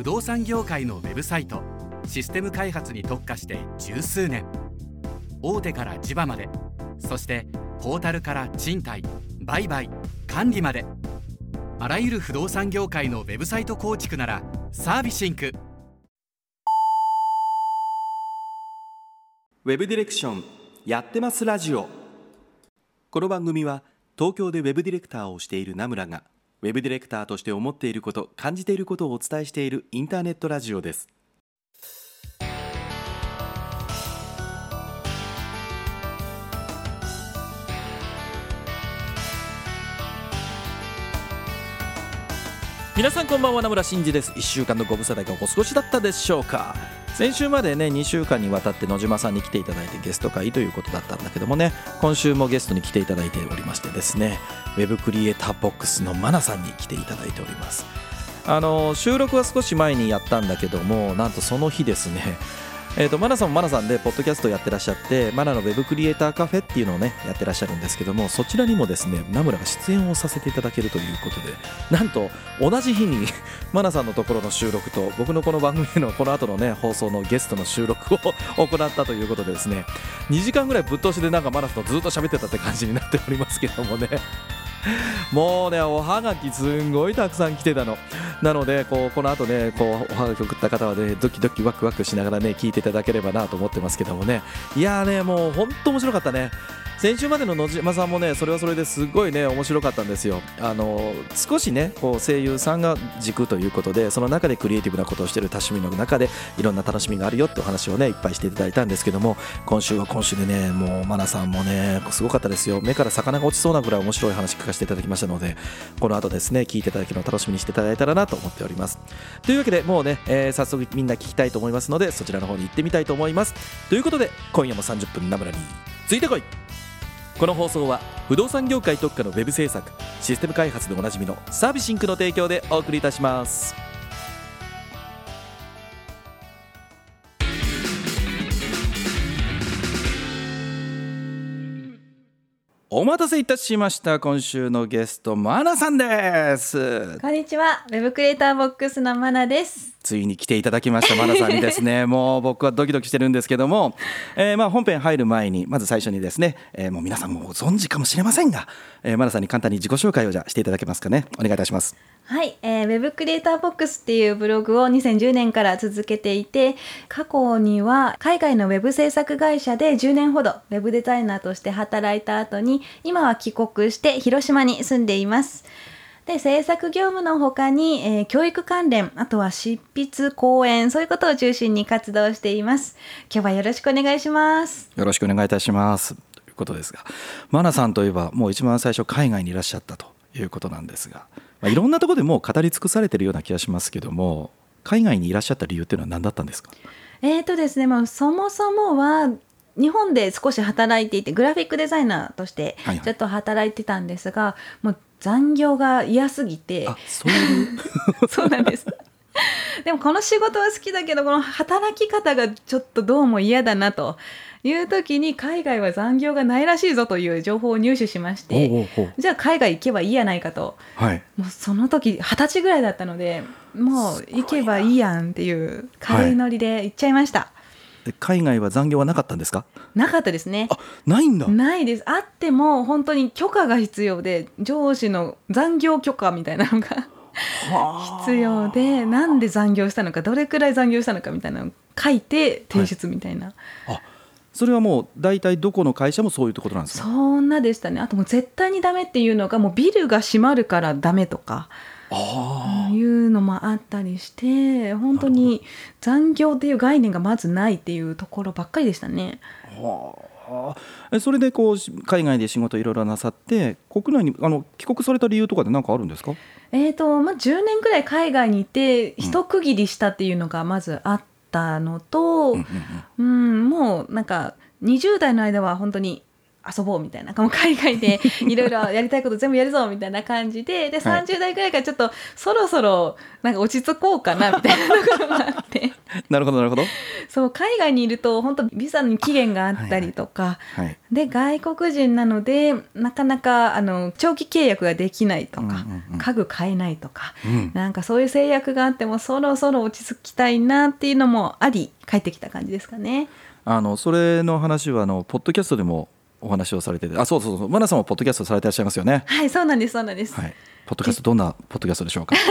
不動産業界のウェブサイトシステム開発に特化して十数年。大手から地場までそしてポータルから賃貸売買管理まで。あらゆる不動産業界のウェブサイト構築ならサービシンク。ウェブディレクションやってますラジオ。この番組は東京でウェブディレクターをしている名村がウェブディレクターとして思っていること感じていることをお伝えしているインターネットラジオです。皆さんこんばんは名村真司です。1週間のご無沙汰がお過ごしだったでしょうか。先週までね2週間にわたって野島さんに来ていただいてゲスト会ということだったんだけどもね今週もゲストに来ていただいておりましてですねウェブクリエイターボックスのマナさんに来ていただいております。あの収録は少し前にやったんだけどもなんとその日ですねえーと、マナさんもマナさんでポッドキャストやってらっしゃってマナのウェブクリエイターカフェっていうのをねやってらっしゃるんですけどもそちらにもですね名村が出演をさせていただけるということでなんと同じ日に マナさんのところの収録と僕のこの番組のこの後のね放送のゲストの収録を 行ったということでですね2時間ぐらいぶっ通しでなんかマナさんとずっと喋ってたって感じになっておりますけどもね。もうねおはがきすんごいたくさん来てたの。なのでこうこの後ねこうおはがき送った方はねドキドキワクワクしながらね聞いていただければなと思ってますけどもね。いやーねもう本当面白かったね。先週までの野島さんもねそれはそれですごいね面白かったんですよ。あの少しねこう声優さんが軸ということでその中でクリエイティブなことをしている多趣味の中でいろんな楽しみがあるよってお話をねいっぱいしていただいたんですけども今週は今週でねもうマナさんもねすごかったですよ。目から魚が落ちそうなぐらい面白い話聞かせていただきましたのでこの後ですね聞いていただけるのを楽しみにしていただいたらなと思っております。というわけでもうね、えー、早速みんな聞きたいと思いますのでそちらの方に行ってみたいと思います。ということで今夜も30分ナムラについてこい。この放送は不動産業界特化のウェブ制作システム開発でおなじみのサービシンクの提供でお送りいたします。お待たせいたしました。今週のゲストマナさんです。こんにちは。ウェブクリエイターボックスのマナです。ついに来ていただきましたマナさんにですね。もう僕はドキドキしてるんですけども、えー、まあ本編入る前にまず最初にですね、えー、もう皆さんもご存知かもしれませんが、えー、マナさんに簡単に自己紹介をじゃしていただけますかね。お願いいたしますはい、えー、ウェブクリエイターボックスっていうブログを2010年から続けていて過去には海外のウェブ制作会社で10年ほどウェブデザイナーとして働いた後に今は帰国して広島に住んでいます。で制作業務の他に、えー、教育関連あとは執筆講演そういうことを中心に活動しています。今日はよろしくお願いします。よろしくお願いいたします。ということですがマナさんといえばもう一番最初海外にいらっしゃったと。いうことなんですがまあ、いろんなところでもう語り尽くされてるような気がしますけども海外にいらっしゃった理由っていうのは何だったんですか？えーとですね、まあ、そもそもは日本で少し働いていてグラフィックデザイナーとしてちょっと働いてたんですが、はいはい、もう残業が嫌すぎて。そういう？そうなんです。でもこの仕事は好きだけどこの働き方がちょっとどうも嫌だなという時に海外は残業がないらしいぞという情報を入手しましてじゃあ海外行けばいいやないかと、はい、もうその時二十歳ぐらいだったのでもう行けばいいやんっていう軽いノリで行っちゃいました。はい。海外は残業はなかったんですか？なかったですね。あないんだ。ないです。あっても本当に許可が必要で上司の残業許可みたいなのが必要でなんで残業したのかどれくらい残業したのかみたいなのを書いて提出みたいな、はい、あそれはもう大体どこの会社もそういうことなんですか？そんなでしたね。あともう絶対にダメっていうのがもうビルが閉まるからダメとかいうのもあったりして本当に残業っていう概念がまずないっていうところばっかりでしたね。はあ、それでこう海外で仕事いろいろなさって国内にあの帰国された理由とかで何かあるんですか？えーとまあ、10年ぐらい海外にいて一区切りしたっていうのがまずあっったのと、うん、もうなんか20代の間は本当に遊ぼうみたいな。海外で いろいろやりたいこと全部やるぞみたいな感じでで30代ぐらいからちょっとそろそろなんか落ち着こうかなみたいなところがあって。なるほどなるほど。そう海外にいると本当ビザに期限があったりとか、はい。で外国人なのでなかなかあの長期契約ができないとか、うんうんうん。家具買えないとか、うん。なんかそういう制約があってもそろそろ落ち着きたいなっていうのもあり帰ってきた感じですかね。あのそれの話はあのポッドキャストでもお話をされてて。あそうそうそう。マナさんもポッドキャストされていらっしゃいますよね。はいそうなんですそうなんです。はい。ポッドキャストどんなポッドキャストでしょうか？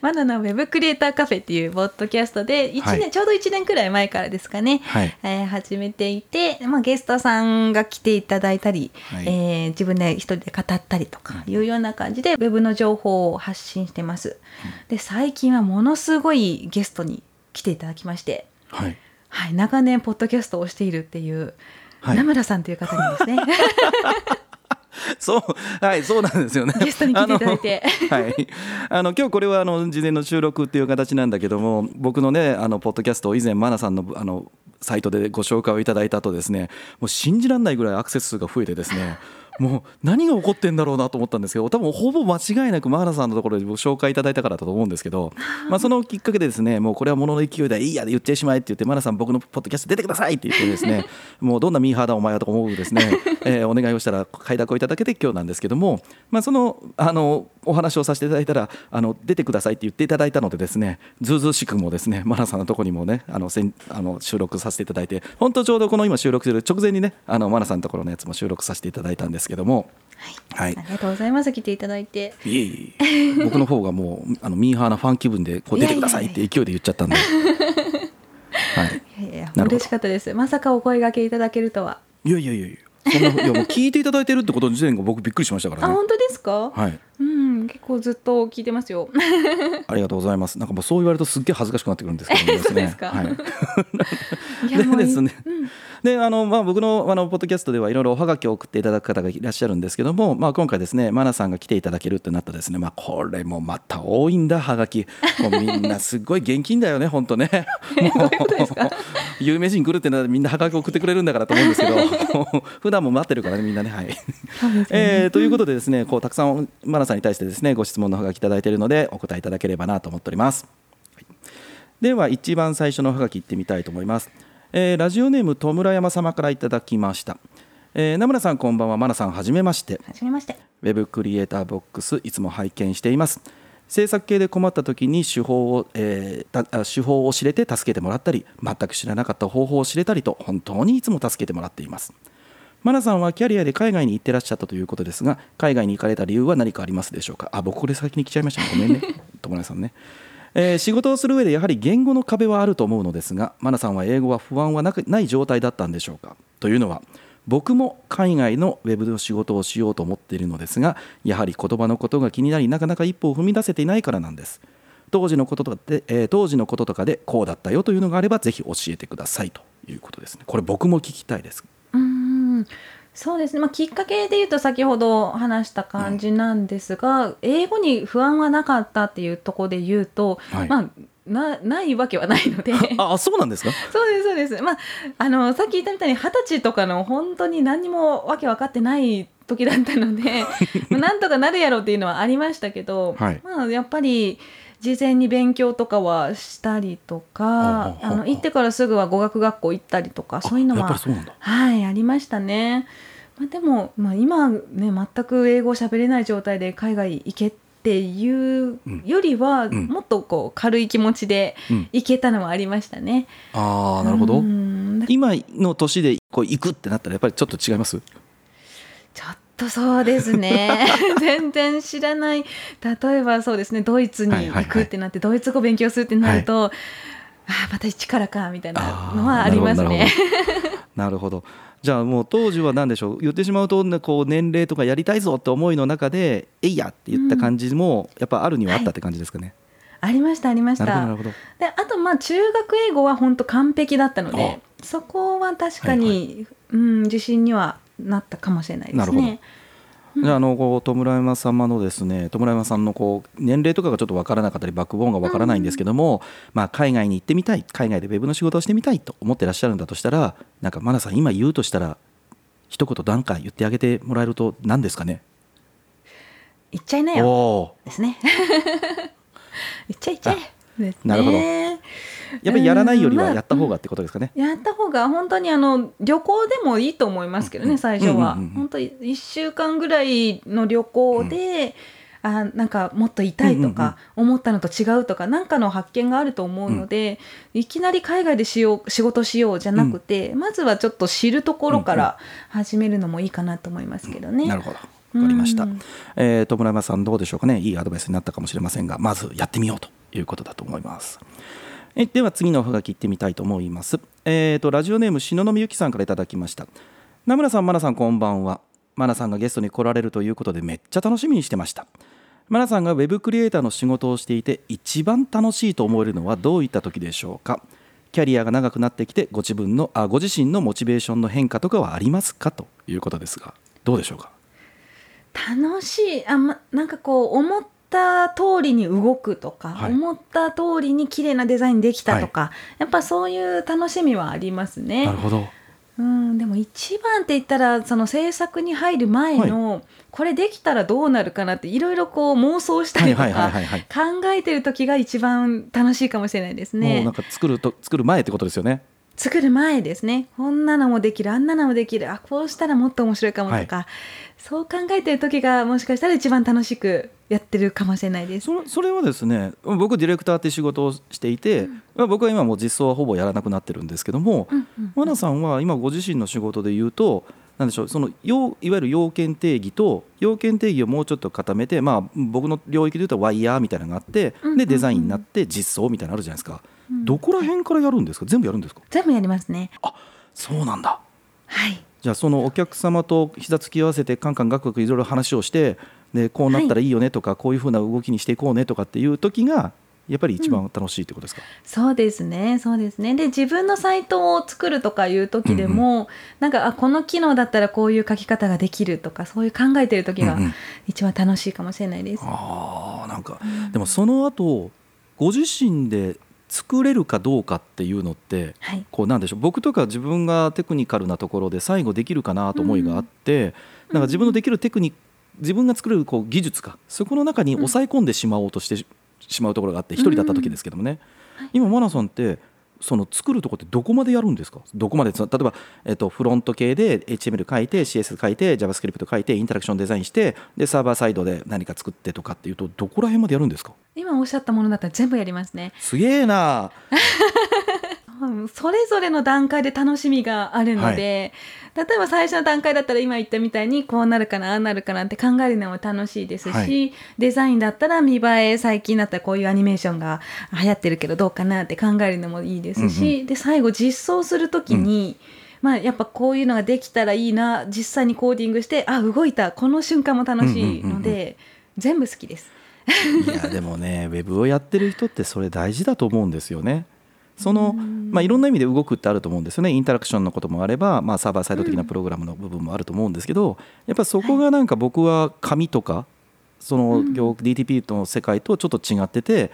マナのウェブクリエイターカフェっていうポッドキャストで1年、はい。ちょうど1年くらい前からですかね、はい。えー始めていて、まあ、ゲストさんが来ていただいたり、はい。えー自分で一人で語ったりとかいうような感じでウェブの情報を発信してます。で最近はものすごいゲストに来ていただきまして、はい。はい、長年ポッドキャストをしているっていう、はい。名村さんという方にですね。そうはいそうなんですよね。ゲストに来ていただいて。あのはい。あの今日これはあの事前の収録っていう形なんだけども僕のねあのポッドキャストを以前マナさんのあのサイトでご紹介をいただいた後ですねもう信じられないぐらいアクセス数が増えてですねもう何が起こってんだろうなと思ったんですけど多分ほぼ間違いなくマーナさんのところでご紹介いただいたからだと思うんですけど、まあ、そのきっかけでですねもうこれはものの勢いでいいやで言ってしまえって言ってマーナさん僕のポッドキャスト出てくださいって言ってですね もうどんなミーハーだお前はと思うですね、えーお願いをしたら快諾をいただけて今日なんですけども、まあ、そのあのお話をさせていただいたらあの出てくださいって言っていただいたのでですねずうずうしくもですねマナさんのところにもねあのせんあの収録させていただいて本当ちょうどこの今収録する直前にねあのマナさんのところのやつも収録させていただいたんですけども。はい。ありがとうございます。来ていただいて。いえいえ僕の方がもうあのミーハーなファン気分でこう出てくださいって勢いで言っちゃったんで、はい、いやいや嬉しかったです。まさかお声掛けいただけるとは。いやいやいやいやそんないやもう聞いていただいてるってことの時点が僕びっくりしましたからね。あ本当ですか、はい、うん結構ずっと聞いてますよ ありがとうございます。なんかもうそう言われるとすっげえ恥ずかしくなってくるんですけどもですね。そうですか？はい。でですねうんであのまあ僕のあのポッドキャストではいろいろおはがきを送っていただく方がいらっしゃるんですけども、まあ今回ですねマナさんが来ていただけるってなったですね、まあこれもまた多いんだはがき。もうみんなすごい現金だよね本当ね。もう有名人来るってならみんなはがき送ってくれるんだからと思うんですけど、普段も待ってるからねみんなねはい。ねえーということでですねこうたくさんマナさんに対してですねご質問のハガキいただいているのでお答えいただければなと思っております、はい。では一番最初のハガキいってみたいと思います、えーラジオネーム戸村山様からいただきました、えー名村さんこんばんは。マナさんはじめまして。はじめまして。ウェブクリエイターボックスいつも拝見しています。制作系で困った時に手法を、えー手法を知れて助けてもらったり全く知らなかった方法を知れたりと本当にいつも助けてもらっていますマナさんはキャリアで海外に行ってらっしゃったということですが海外に行かれた理由は何かありますでしょうか？あ僕これ先に来ちゃいましたね。ごめんね。友達さんね。えー仕事をする上でやはり言語の壁はあると思うのですがマナさんは英語は不安はなくない状態だったんでしょうか？というのは僕も海外のウェブの仕事をしようと思っているのですがやはり言葉のことが気になりなかなか一歩を踏み出せていないからなんです。当時のこととかで、えー当時のこととかでこうだったよというのがあればぜひ教えてくださいということですね。これ僕も聞きたいですん。そうですね、まあ、きっかけで言うと先ほど話した感じなんですが、英語に不安はなかったっていうところで言うと、はい。まあなないわけはないので。あそうなんですか？そうですそうです。まああのさっき言ったみたいに二十歳とかの本当に何にもわけ分かってない時だったので まあなんとかなるやろうっていうのはありましたけど、はい。まあやっぱり事前に勉強とかはしたりとかあの行ってからすぐは語学学校行ったりとかそういうのははいありましたね。まあ、でも、まあ、今ね全く英語を喋れない状態で海外行けっていうよりは、ん。もっとこう軽い気持ちでうん。行けたのはありましたね。ああなるほど。今の年でこう行くってなったらやっぱりちょっと違います？とそうですね。全然知らない。例えばそうですね。ドイツにはいはいはい行くってなって、ドイツ語勉強するってなると、ああまた一からかみたいなのはありますね。なるほどじゃあもう当時は何でしょう？言ってしまうとねこう年齢とかやりたいぞって思いの中で「えいや!」って言った感じもやっぱあるにはあったって感じですかね。ありましたありました。なるほどなるほど。であとまあ中学英語は本当完璧だったのでそこは確かに、うん、自信にはなったかもしれないですね。じゃああのこう戸村山様のですね戸村山さんのこう年齢とかがちょっと分からなかったりバックボーンが分からないんですけども、まあ、海外に行ってみたい海外でウェブの仕事をしてみたいと思ってらっしゃるんだとしたらなんかマナさん今言うとしたら一言何か言ってあげてもらえると何ですかね？行っちゃいなよ。ですね。行っちゃい。っちゃえですね。なるほどやっぱりやらないよりはうんまあやった方がってことですかね。やった方が本当にあの旅行でもいいと思いますけどね、最初は、うんうん。うんうん本当1週間ぐらいの旅行で、あなんかもっと痛いとか、思ったのと違うとか何かの発見があると思うので、いきなり海外でしよう仕事しようじゃなくて、まずはちょっと知るところから始めるのもいいかなと思いますけどね。なるほど。わかりました、うん。えー、と村山さんどうでしょうかね。いいアドバイスになったかもしれませんがまずやってみようということだと思いますえでは次のおはがき行ってみたいと思います。えー、とラジオネーム篠宮ゆきさんからいただきました。名村さん、まなさんこんばんは。まなさんがゲストに来られるということでめっちゃ楽しみにしてました。まなさんがウェブクリエイターの仕事をしていて一番楽しいと思えるのはどういった時でしょうか。キャリアが長くなってきてご自分のあご自身のモチベーションの変化とかはありますか？ということですがどうでしょうか？楽しい。あ、ま、なんかこう思った通りに動くとか、はい思った通りに綺麗なデザインできたとか、やっぱそういう楽しみはありますねなる。ほどうん、でも一番って言ったらその制作に入る前の、これできたらどうなるかなっていろいろこう妄想したりとはいはいかはいはい考えてる時が一番楽しいかもしれないですねもうなん。か作ると作る前ってことですよね。作る前ですね。こんなのもできるあんなのもできるあこうしたらもっと面白いかもとか、そう考えてる時がもしかしたら一番楽しくやってるかもしれないです。それそれはですね僕ディレクターって仕事をしていて、まあ僕は今もう実装はほぼやらなくなってるんですけども、うんうんマナさんは今ご自身の仕事で言うとなんでしょうその要いわゆる要件定義と要件定義をもうちょっと固めて、まあ、僕の領域で言うとワイヤーみたいなのがあって、うんうんうん。でデザインになって実装みたいなのあるじゃないですか、うんどこら辺からやるんですか？全部やるんですか？全部やりますね。そうなんだ。はい。じゃあそのお客様と膝つき合わせてカンカンガクガクいろいろ話をしてでこうなったらいいよねとか、こういうふうな動きにしていこうねとかっていう時がやっぱり一番楽しいってことですか、そうですね、そうですね。で、自分のサイトを作るとかいう時でも、なんか、あ、この機能だったらこういう書き方ができるとか、そういう考えてる時がうんうん。一番楽しいかもしれないです。あーなんかでもその後ご自身で作れるかどうかっていうのってはい。こうなんでしょう。僕とか自分がテクニカルなところで最後できるかなと思いがあって、なんか自分のできるテクニック自分が作れるこう技術かそこの中に抑え込んでしまおうとしてししまうところがあって一人だった時ですけどもね、今マナさんってその作るとこってどこまでやるんですか？どこまで例えば、えっと、フロント系で HTML 書いて CS 書いて JavaScript 書いてインタラクションデザインしてでサーバーサイドで何か作ってとかっていうとどこら辺までやるんですか？今おっしゃったものだったら全部やりますね。すげえな。うんそれぞれの段階で楽しみがあるので、例えば最初の段階だったら今言ったみたいにこうなるかなああなるかなって考えるのも楽しいですし、はいデザインだったら見栄え最近だったらこういうアニメーションが流行ってるけどどうかなって考えるのもいいですし、で最後実装する時に、まあ、やっぱこういうのができたらいいな実際にコーディングしてあ動いたこの瞬間も楽しいので、うんうん全部好きです。いやでもねウェブをやってる人ってそれ大事だと思うんですよね。そのまあ、いろんな意味で動くってあると思うんですよね。インタラクションのこともあれば、まあ、サーバーサイド的なプログラムの部分もあると思うんですけど、やっぱそこがなんか僕は紙とかその業 DTP の世界とちょっと違ってて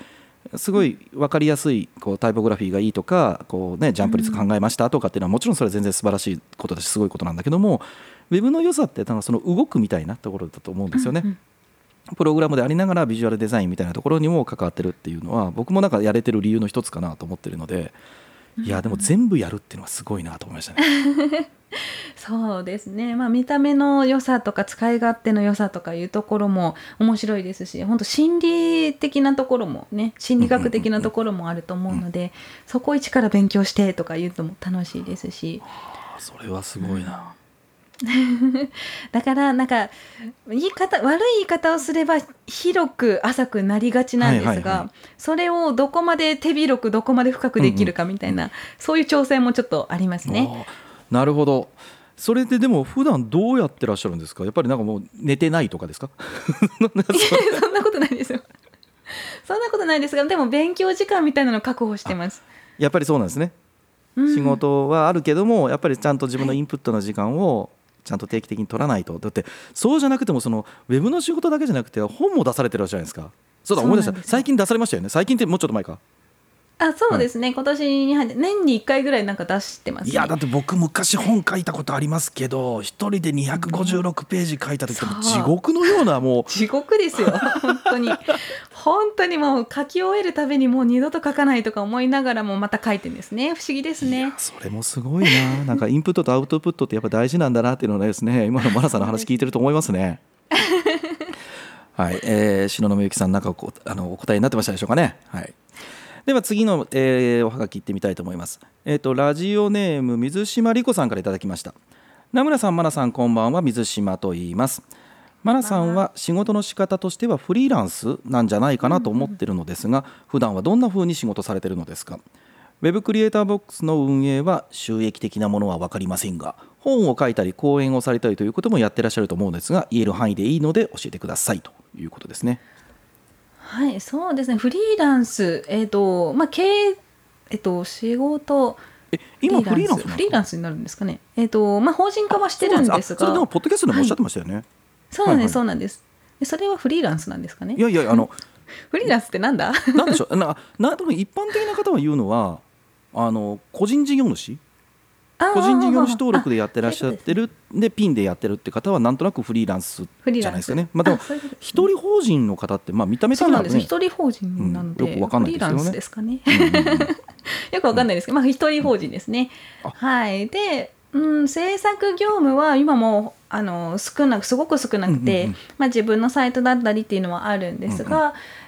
すごい分かりやすいこうタイポグラフィーがいいとかこう、ね、ジャンプ率考えましたとかっていうのはもちろんそれは全然素晴らしいことだしすごいことなんだけどもウェブの良さってなんかその動くみたいなところだと思うんですよね。プログラムでありながらビジュアルデザインみたいなところにも関わってるっていうのは僕もなんかやれてる理由の一つかなと思ってるのでいやでも全部やるっていうのはすごいなと思いましたね。そうですね、まあ、見た目の良さとか使い勝手の良さとかいうところも面白いですし本当心理的なところもね心理学的なところもあると思うので、そこ一から勉強してとか言うのも楽しいですしそれはすごいな。だからなんか言い方悪い言い方をすれば広く浅くなりがちなんですが、はいはいはいそれをどこまで手広くどこまで深くできるかみたいな、そういう挑戦もちょっとありますね。なるほどそれででも普段どうやってらっしゃるんですか？やっぱりなんかもう寝てないとかですか？そんなことないですよ。そんなことないですが、でも勉強時間みたいなのを確保してます。やっぱりそうなんですね。うん仕事はあるけどもやっぱりちゃんと自分のインプットの時間をちゃんと定期的に取らないと。だってそうじゃなくてもそのウェブの仕事だけじゃなくて本も出されてるじゃないですか。そうだ思い出した。最近出されましたよね。最近ってもうちょっと前かあそうですね、今年に入って年に1回ぐらいなんか出してます、ね、いやだって僕昔本書いたことありますけど一人で256ページ書いた時も地獄のようなもう地獄ですよ。本当に。本当にもう書き終えるたびにもう二度と書かないとか思いながらもまた書いてんですね。不思議ですね。それもすごいな。なんかインプットとアウトプットってやっぱ大事なんだなっていうのはですね今のマナさんの話聞いてると思いますね。はい、えー、篠宮由紀さんなんかこあのお答えになってましたでしょうかね。はいでは次の、えー、おはがきいってみたいと思います。えっ、ー、とラジオネーム水島理子さんからいただきました。名村さん、真奈さん、こんばんは。水島と言います。真奈さんは仕事の仕方としてはフリーランスなんじゃないかなと思ってるのですが、普段はどんな風に仕事されてるのですか？ウェブクリエイターボックスの運営は収益的なものは分かりませんが、本を書いたり講演をされたりということもやってらっしゃると思うんですが、言える範囲でいいので教えてくださいということですね。はいそうですね。フリーランスえっ、ー、とまあ経営えっ、と仕事え今フリーランスフリーランスになるんですかね。えっ、ー、とまあ法人化はしてるんです。が。それでもポッドキャストでもおっしゃってましたよね、はい、そうなんです、はいはい、そうなんです。それはフリーランスなんですかね。いやいやあの フリーランスってなんだ？なんでしょう。ななでも一般的な方は言うのはあの個人事業主個人事業主登録でやってらっしゃってるでピンでやってるって方はなんとなくフリーランスじゃないですかね。まあでも一人法人の方ってまあ見た目そうなんです。一人法人なんで、よくわかんないですよね。よくわかんないですけど、まあ一人法人ですね。はい。で。うん、制作業務は今もあの少なくすごく少なくて、まあ、自分のサイトだったりっていうのはあるんですが、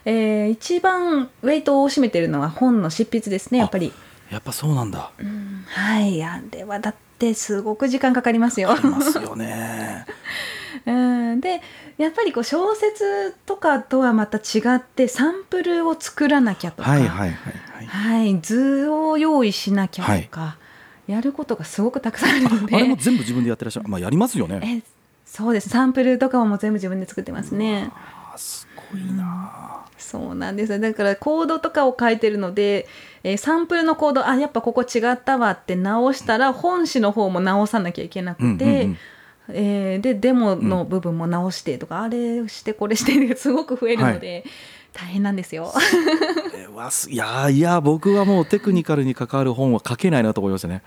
うんうん、えー、一番ウェイトを占めてるのは本の執筆ですねやっぱり。やっぱそうなんだ、うん、はい。あれはだってすごく時間かかりますよ。かかりますよね。うん、でやっぱりこう小説とかとはまた違ってサンプルを作らなきゃとか、はいはいはいはい、はい、図を用意しなきゃとか、はい、やることがすごくたくさんあるので。あれも全部自分でやってらっしゃる、まあ、やりますよね。えそうです。サンプルとかも全部自分で作ってますね。すごいな、うん、そうなんですだからコードとかを書いてるのでえー、サンプルのコードあやっぱここ違ったわって直したら本誌の方も直さなきゃいけなくて。うんうんうんえー、でデモの部分も直してとか、うん、あれしてこれしてすごく増えるので、はい、大変なんですよ。いやいや僕はもうテクニカルに関わる本は書けないなと思いましたね。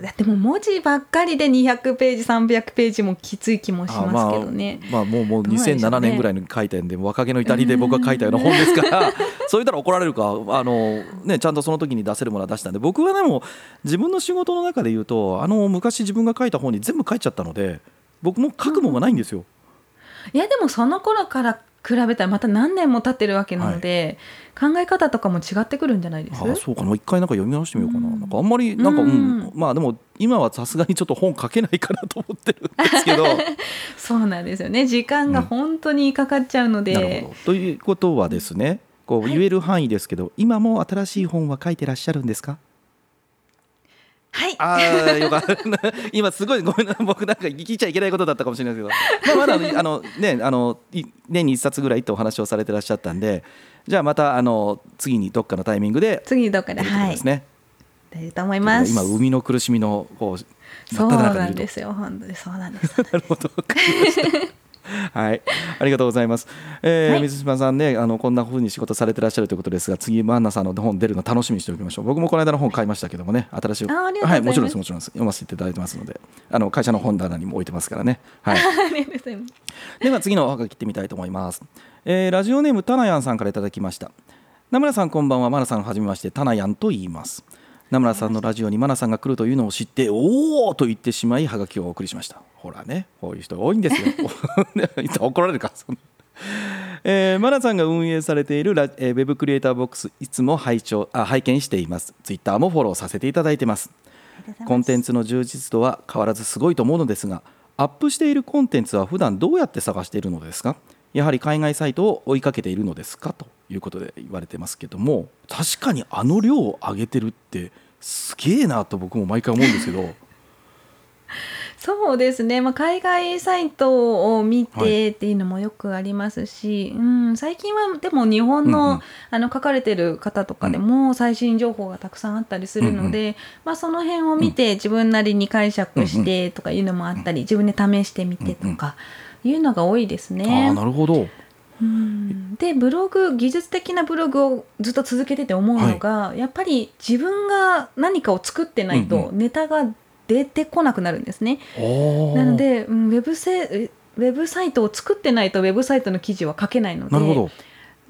だってもう文字ばっかりで200ページ300ページもきつい気もしますけどね。あまあ、まあ、もうもう2007年ぐらいに書いたんで若気の至りで僕が書いたような本ですから そう言ったら怒られるかあの、ね、ちゃんとその時に出せるものは出したんで僕はでも自分の仕事の中で言うとあの昔自分が書いた本に全部書いちゃったので僕も書くもんがないんですよ。いやでもその頃から比べたらまた何年も経ってるわけなので、はい、考え方とかも違ってくるんじゃないです？かあそうかな。一回なんか読み直してみようかな。うん、なんかあんまりなんか、うん、うん、まあでも今はさすがにちょっと本書けないかなと思ってるんですけど。そうなんですよね。時間が本当にかかっちゃうので、うん、ということはですねこう言える範囲ですけど、はい、今も新しい本は書いてらっしゃるんですか？はい。ああ、よかった。今すごいごめんな僕なんか聞いちゃいけないことだったかもしれないですけど、まあ、まだあのねあの年に一冊ぐらいってお話をされてらっしゃったんで、じゃあまたあの次にどっかのタイミングで次にどっかではい。ね。出ると思います。今生みの苦しみのこうそうなんですよ。本当にそうなんです。なるほど。はい、ありがとうございます。えー、はい、水島さんね、あのこんな風に仕事されてらっしゃるということですが、次マンナさんの本出るの楽しみにしておきましょう。僕もこの間の本買いましたけどもね、新しいはい、もちろんですもちろんです。読ませていただいてますので、あの会社の本棚にも置いてますからね。はい。では次のおはがきってみたいと思います。えー、ラジオネームタナヤンさんからいただきました。名村さんこんばんは、マナさんはじめましてタナヤンと言います。名村さんのラジオにマナさんが来るというのを知っておおと言ってしまいはがきをお送りしました。ほらねこういう人多いんですよ。怒られるかえー、マナさんが運営されているラ、えー、ウェブクリエイターボックスいつも拝聴あ拝見しています。ツイッターもフォローさせていただいてます。コンテンツの充実度は変わらずすごいと思うのですがアップしているコンテンツは普段どうやって探しているのですか？やはり海外サイトを追いかけているのですかということで言われてますけども確かにあの量を上げてるってすげえなと僕も毎回思うんですけど。そうですね、まあ、海外サイトを見てっていうのもよくありますし、はい、うん、最近はでも日本のうんうん、あの書かれてる方とかでも最新情報がたくさんあったりするので、うんうん、まあ、その辺を見て自分なりに解釈してとかいうのもあったり、自分で試してみてとかいうのが多いですね。あなるほど。うん。でブログ技術的なブログをずっと続けてて思うのが、やっぱり自分が何かを作ってないうんとネタが出てこなくなるんですね。おー。なので、うんウェブせえウェブサイトを作ってないとウェブサイトの記事は書けないのでなるほど、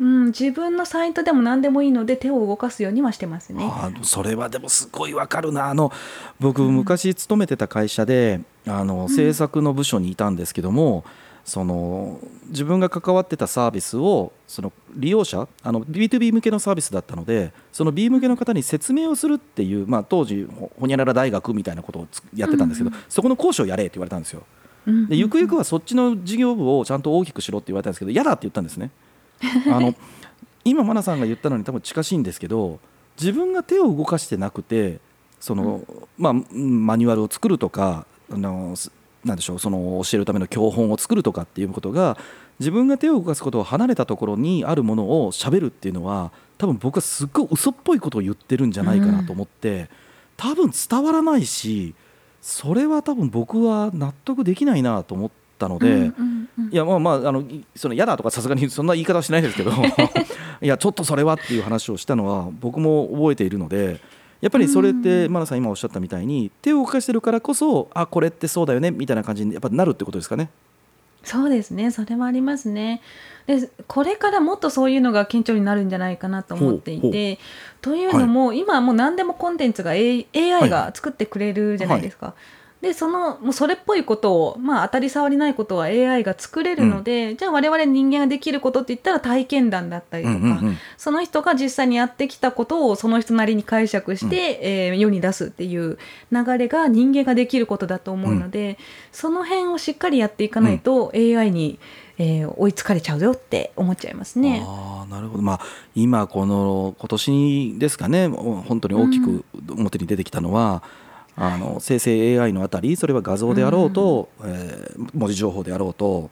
うん、自分のサイトでも何でもいいので手を動かすようにはしてますね。あのそれはでもすごいわかるなあの僕昔勤めてた会社であの制作の部署にいたんですけども、その自分が関わってたサービスをその利用者あの B2B 向けのサービスだったのでその B 向けの方に説明をするっていう、まあ、当時ほほにゃらら大学みたいなことをつやってたんですけど、そこの講師をやれって言われたんですよ。うんでゆくゆくはそっちの事業部をちゃんと大きくしろって言われたんですけど嫌だって言ったんですね。あの今マナさんが言ったのに多分近しいんですけど自分が手を動かしてなくてその、まあうんマニュアルを作るとかあのすなんでしょうその教えるための教本を作るとかっていうことが自分が手を動かすことを離れたところにあるものを喋るっていうのは多分僕はすっごい嘘っぽいことを言ってるんじゃないかなと思って、多分伝わらないしそれは多分僕は納得できないなと思ったので。いやまあまああのいその嫌だとかさすがにそんな言い方はしないですけど いやちょっとそれはっていう話をしたのは僕も覚えているのでやっぱりそれってマナさん今おっしゃったみたいに手を動かしてるからこそあこれってそうだよねみたいな感じにやっぱなるってことですかね？そうですねそれはありますねでこれからもっとそういうのが顕著になるんじゃないかなと思っていてというのも、今はもう何でもコンテンツが A- はい AI が作ってくれるじゃないですか。でそのもうそれっぽいことを、まあ、当たり障りないことは AI が作れるので、じゃあ我々人間ができることって言ったら体験談だったりとか、うんうんうん。その人が実際にやってきたことをその人なりに解釈して、えー世に出すっていう流れが人間ができることだと思うので、その辺をしっかりやっていかないと AI に、えー追いつかれちゃうよって思っちゃいますね。あーなるほど、まあ、今この今年ですかねお本当に大きく表に出てきたのは、あの生成 AI のあたりそれは画像であろうと、えー文字情報であろうと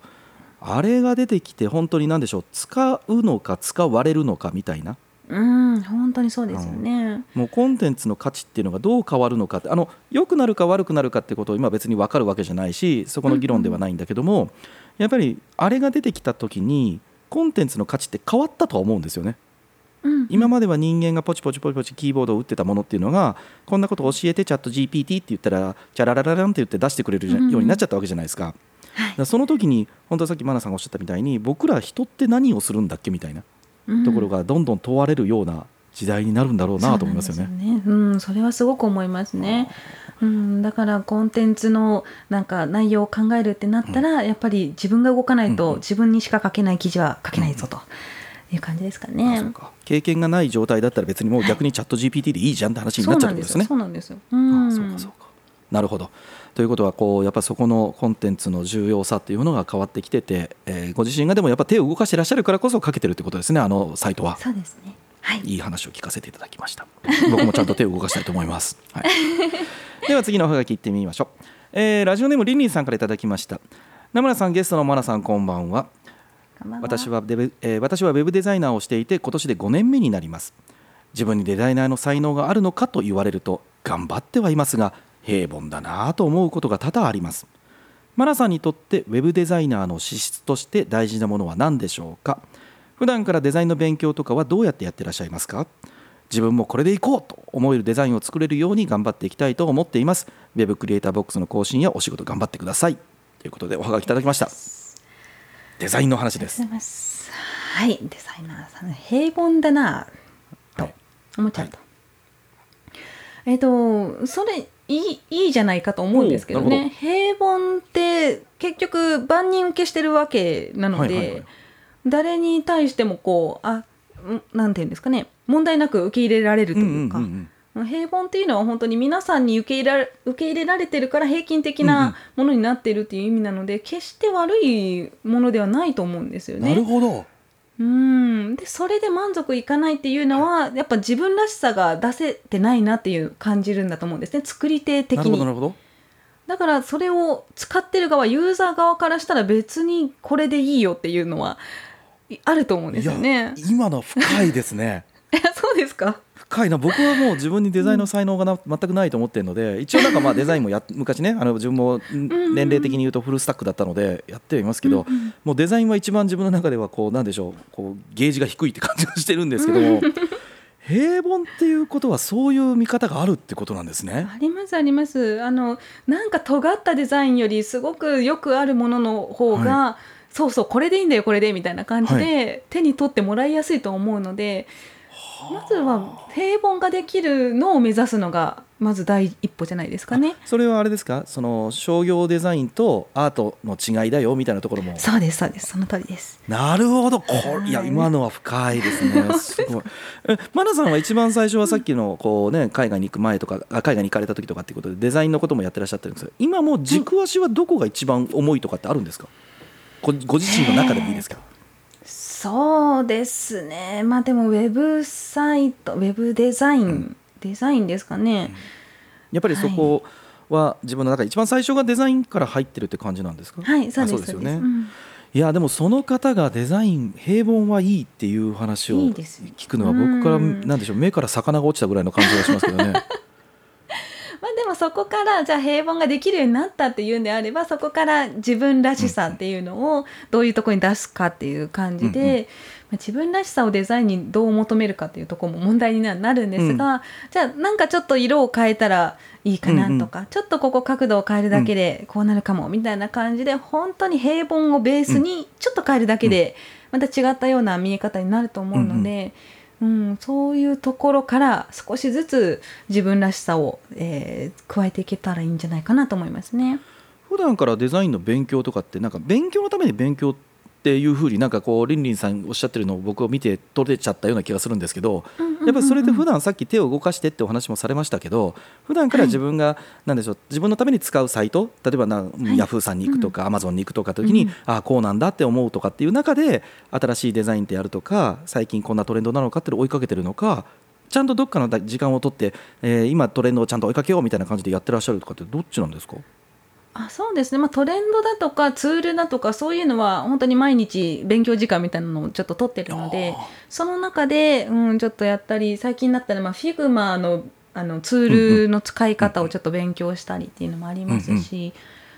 あれが出てきて本当に何でしょう使うのか使われるのかみたいなうん本当にそうですよね。もうコンテンツの価値っていうのがどう変わるのかってあの良くなるか悪くなるかってことを今別に分かるわけじゃないしそこの議論ではないんだけども、やっぱりあれが出てきた時にコンテンツの価値って変わったとは思うんですよね。うん今までは人間がポチポチポチポチキーボードを打ってたものっていうのがこんなこと教えてチャット GPT って言ったらチャラララランって言って出してくれるようになっちゃったわけじゃないですか。だからその時に本当さっきマナさんがおっしゃったみたいに僕ら人って何をするんだっけみたいなところがどんどん問われるような時代になるんだろうなと思いますよね。そうなんね。うん、それはすごく思いますね。うん、だからコンテンツのなんか内容を考えるってなったら、やっぱり自分が動かないと自分にしか書けない記事は書けないぞという感じですかあね。経験がない状態だったら別にもう逆にチャット GPT でいいじゃんって話になっちゃうってことですね。そうなんですよ。そうかそうかなるほどということはこうやっぱそこのコンテンツの重要さっていうものが変わってきてて、えーご自身がでもやっぱ手を動かしてらっしゃるからこそかけてるってことですねあのサイトは。そうですね。はい。いい話を聞かせていただきました。僕もちゃんと手を動かしたいと思います。はい、では次のおはがき行ってみましょう。えーラジオネームリンリンさんからいただきました。名村さんゲストのマナさんこんばんは。私はデブ、えー私はウェブデザイナーをしていて今年で5年目になります。自分にデザイナーの才能があるのかと言われると頑張ってはいますが平凡だなぁと思うことが多々あります。マナさんにとってウェブデザイナーの資質として大事なものは何でしょうか？普段からデザインの勉強とかはどうやってやってらっしゃいますか？自分もこれでいこうと思えるデザインを作れるように頑張っていきたいと思っています。ウェブクリエイターボックスの更新やお仕事頑張ってください。ということでおはがきいただきました。デザインの話です。はい、デザイナーさん平凡だなと思っちゃうと。えっ、とそれいいいいじゃないかと思うんですけどね。平凡って結局万人受けしてるわけなので、はいはいはい誰に対してもこうあんなんていうんですかね問題なく受け入れられるというか。うんうんうん平凡っていうのは本当に皆さんに受け入れられ受け入れられてるから平均的うんうん。なものになっているっていう意味なので、決して悪いものではないと思うんですよね。なるほど。うん。でそれで満足いかないっていうのはやっぱ自分らしさが出せてないなっていう感じるんだと思うんですね。作り手的なるほどなにるほど。だからそれを使ってる側ユーザー側からしたら別にこれでいいよっていうのはいあると思うんですよね。今の深いですね。そうですか？深いな僕はもう自分にデザインの才能がな全くないと思ってるので一応なんかまあ デザインもや昔ねあの自分も年齢的に言うとフルスタックだったのでやってはいますけど、もうデザインは一番自分の中ではこうなんでしょうこうゲージが低いって感じがしてるんですけども。平凡っていうことはそういう見方があるってことなんですね。ありますあります。あのなんか尖ったデザインよりすごくよくあるものの方が、はい、そうそうこれでいいんだよこれでみたいな感じで、はい、手に取ってもらいやすいと思うので、まずは平凡ができるのを目指すのがまず第一歩じゃないですかね。それはあれですか？その商業デザインとアートの違いだよみたいなところも。そうですそうです。その通りです。なるほど。こい。や今のは深いですね。すごい。えマナさんは一番最初はさっきのこうね海外に行く前とか海外に行かれた時とかっていうことでデザインのこともやってらっしゃってるんですけど今も軸足はどこが一番重いとかってあるんですか？ごご自身の中でもいいですか、そうですね。まあでもウェブサイトウェブデザイン、うん。デザインですかね、やっぱりそこは自分の中で一番最初がデザインから入ってるって感じなんですか？はいそうですよね、うん、いやでもその方がデザイン平凡はいいっていう話を聞くのは僕からなんでしょう目から魚が落ちたぐらいの感じがしますけどね。まあでもそこからじゃあ平凡ができるようになったっていうんであればそこから自分らしさっていうのをどういうところに出すかっていう感じで、うんうん自分らしさをデザインにどう求めるかっていうところも問題になるんですが、うん、じゃあなんかちょっと色を変えたらいいかなとか、うんうん、ちょっとここ角度を変えるだけでこうなるかもみたいな感じで本当に平凡をベースにちょっと変えるだけでまた違ったような見え方になると思うので。うん、うんそういうところから少しずつ自分らしさを、えー、加えていけたらいいんじゃないかなと思いますね。普段からデザインの勉強とかってなんか勉強のために勉強っていうふうになんかこうリンリンさんおっしゃってるのを僕を見て取れちゃったような気がするんですけど、やっぱりそれで普段さっき手を動かしてってお話もされましたけど普段から自分が何でしょう自分のために使うサイト例えばな、ヤフーさんに行くとか、アマゾンに行くとか時に、ああこうなんだって思うとかっていう中で新しいデザインってやるとか最近こんなトレンドなのかって追いかけてるのかちゃんとどっかの時間を取って、えー、今トレンドをちゃんと追いかけようみたいな感じでやってらっしゃるとかってどっちなんですか？あそうですね、まあ、トレンドだとかツールだとかそういうのは本当に毎日勉強時間みたいなのをちょっと取ってるのでその中で、うん、ちょっとやったり最近だったら、まあ、 Figma のあのツールの使い方をちょっと勉強したりっていうのもありますし、うんうん、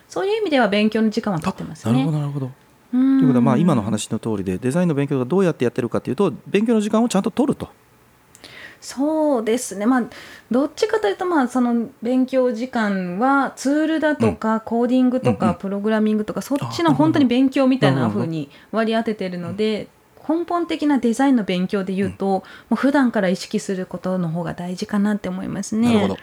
そういう意味では勉強の時間は取ってますね。なるほどなるほど。ということはまあ今の話の通りでデザインの勉強がどうやってやってるかというと勉強の時間をちゃんと取ると。そうですね。まあどっちかというとまあその勉強時間はツールだとかコーディングとかプログラミングとかそっちの本当に勉強みたいな風に割り当ててるので根本的なデザインの勉強でいうともう普段から意識することの方が大事かなって思いますね。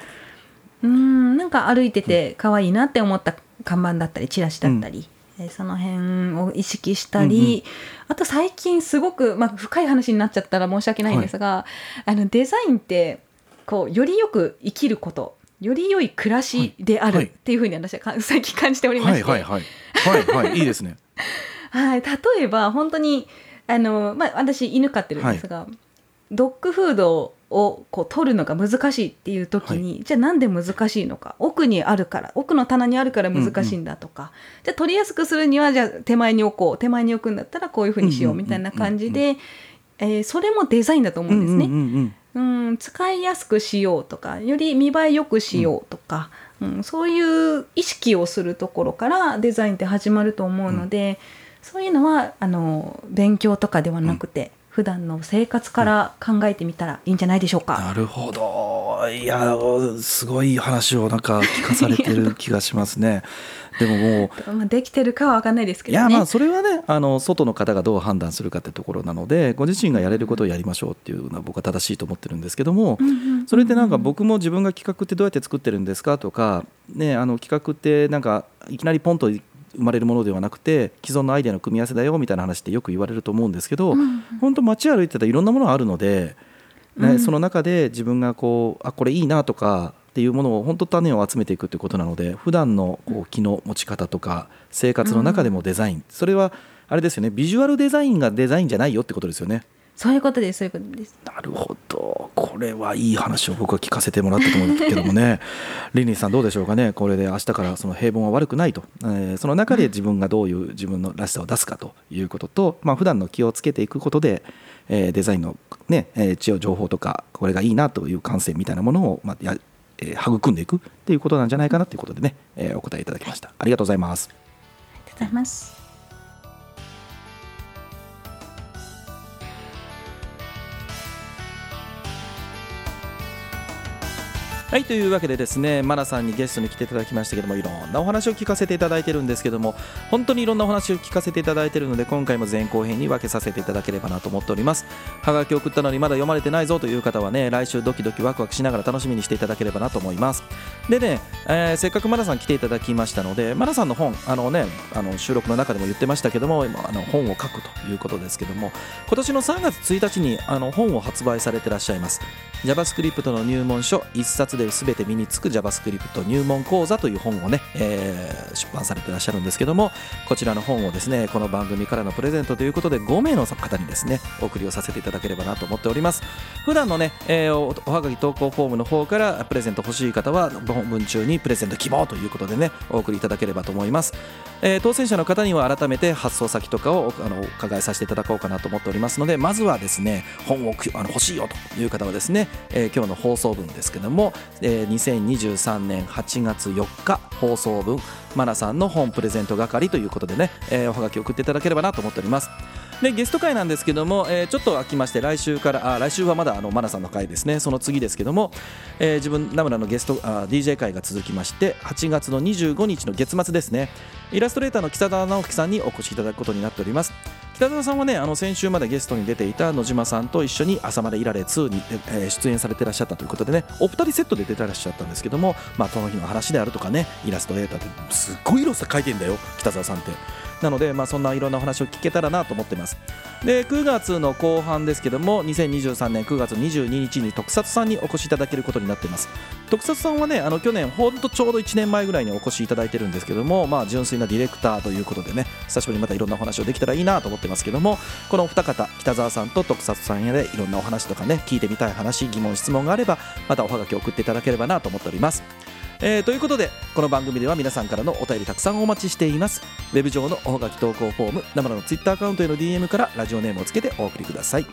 うんなんか歩いてて可愛いなって思った看板だったりチラシだったり、その辺を意識したり、うんうん、あと最近すごく、まあ、深い話になっちゃったら申し訳ないんですが、はい、あのデザインってこうよりよく生きることより良い暮らしであるっていうふうに私は最近感じておりまして。はいはい。はいはい、はい、いいですね。はい。例えば本当にあの、まあ、私犬飼ってるんですが、はい、ドッグフードをこう取るのが難しいっていう時に、はい、じゃあなんで難しいのか。奥にあるから奥の棚にあるから難しいんだとか、うんうん、じゃあ取りやすくするにはじゃあ手前に置こう。手前に置くんだったらこういうふうにしようみたいな感じで、えー、それもデザインだと思うんですね。うんうんうん、使いやすくしようとかより見栄えよくしようとか、うん、うん、そういう意識をするところからデザインって始まると思うので、うん、そういうのはあの勉強とかではなくて、普段の生活から考えてみたらいいんじゃないでしょうか。なるほどいやすごい話をなんか聞かされてる気がしますね。でももう、まあ、できてるかは分かんないですけど、ね、いやまあそれはねあの外の方がどう判断するかってところなのでご自身がやれることをやりましょうっていうのは僕は正しいと思ってるんですけども、それってなんか僕も自分が企画ってどうやって作ってるんですかとか、ね、あの企画ってなんかいきなりポンと生まれるものではなくて既存のアイデアの組み合わせだよみたいな話ってよく言われると思うんですけど、うん、本当街歩いてたらいろんなものがあるので、ね、うん、その中で自分がこうあこれいいなとかっていうものを本当種を集めていくということなので普段のこう気の持ち方とか生活の中でもデザイン、うん、それはあれですよねビジュアルデザインがデザインじゃないよってことですよね。そういうことですそういうことです。なるほど。ここれはいい話を僕は聞かせてもらったと思うんですけどもね。リンリンさんどうでしょうかね。これで明日からその平凡は悪くないと、えーその中で自分がどういう自分のらしさを出すかということと、まあ普段の気をつけていくことで、えーデザインのね、えー知恵情報とかこれがいいなという感性みたいなものを、まあやえー育んでいくっていうことなんじゃないかなということでね、えーお答えいただきました。ありがとうございます。ありがとうございますはいというわけでですねマナさんにゲストに来ていただきましたけどもいろんなお話を聞かせていただいてるんですけども本当にいろんなお話を聞かせていただいてるので今回も前後編に分けさせていただければなと思っております。はがきを送ったのにまだ読まれてないぞという方はね来週ドキドキワクワクしながら楽しみにしていただければなと思います。でね、えーせっかくマナさん来ていただきましたのでマナさんの本あのねあの収録の中でも言ってましたけども今あの本を書くということですけども今年の3月1日にあの本を発売されてらっしゃいます。JavaScript の入門書一冊で全て身につく JavaScript 入門講座という本をね、えー出版されてらっしゃるんですけどもこちらの本をですねこの番組からのプレゼントということで5名の方にですねお送りをさせていただければなと思っております。普段のね、えーおはがき投稿フォームの方からプレゼント欲しい方は本文中にプレゼント希望ということでねお送りいただければと思います、えー当選者の方には改めて発送先とかをあのお伺いさせていただこうかなと思っておりますのでまずはですね本をあの欲しいよという方はですね、えー今日の放送分ですけども、えー2023年8月4日放送分マナさんの本プレゼント係ということでね、えーおはがき送っていただければなと思っております。でゲスト会なんですけども、えーちょっと空きまして来週からあ来週はまだあのマナさんの会ですね。その次ですけども、えー自分名村のゲストあ DJ 会が続きまして8月の25日の月末ですね。イラストレーターの北澤直樹さんにお越しいただくことになっております。北澤さんはねあの先週までゲストに出ていた野島さんと一緒に「朝までいられ2に」えー出演されてらっしゃったということでねお二人セットで出てらっしゃったんですけども、まあ、その日の話であるとかねイラストレーターってすっごい色さ描いてんだよ北澤さんって。なので、まあ、そんないろんなお話を聞けたらなと思ってます。で9月の後半ですけども2023年9月22日に特撮さんにお越しいただけることになっています。特撮さんはねあの去年ほんとちょうど1年前ぐらいにお越しいただいてるんですけども、まあ、純粋なディレクターということでね久しぶりにまたいろんなお話をできたらいいなと思ってますけどもこのお二方北澤さんと特撮さんやでいろんなお話とかね聞いてみたい話疑問質問があればまたおはがきを送っていただければなと思っております。えーということでこの番組では皆さんからのお便りたくさんお待ちしています。ウェブ上のおはがき投稿フォーム生のツイッターアカウントへの DM からラジオネームをつけてお送りください。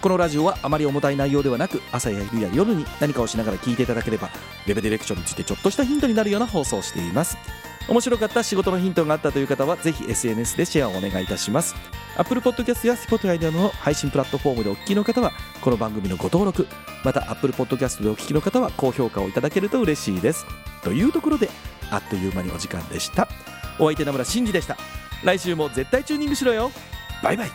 このラジオはあまり重たい内容ではなく朝や昼や夜に何かをしながら聞いていただければウェブディレクションについてちょっとしたヒントになるような放送をしています。面白かった仕事のヒントがあったという方はぜひ SNS でシェアをお願いいたします。Apple Podcast や Spotify などの配信プラットフォームでお聞きの方はこの番組のご登録。また Apple Podcast でお聞きの方は高評価をいただけると嬉しいです。というところであっという間にお時間でした。お相手名村真司でした。来週も絶対チューニングしろよ。バイバイ。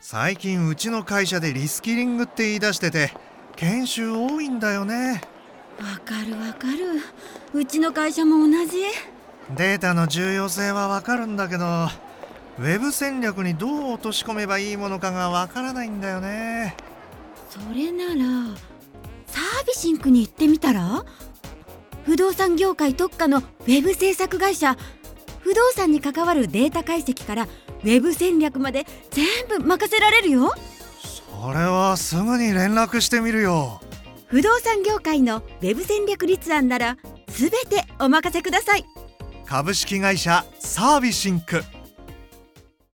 最近うちの会社でリスキリングって言い出してて研修多いんだよね。わかるわかる。うちの会社も同じ。データの重要性はわかるんだけどウェブ戦略にどう落とし込めばいいものかがわからないんだよね。それならサービシンクに行ってみたら？不動産業界特化のウェブ制作会社。不動産に関わるデータ解析からウェブ戦略まで全部任せられるよ。それはすぐに連絡してみるよ不動産業界のウェブ戦略立案なら全てお任せください。株式会社サービシンク。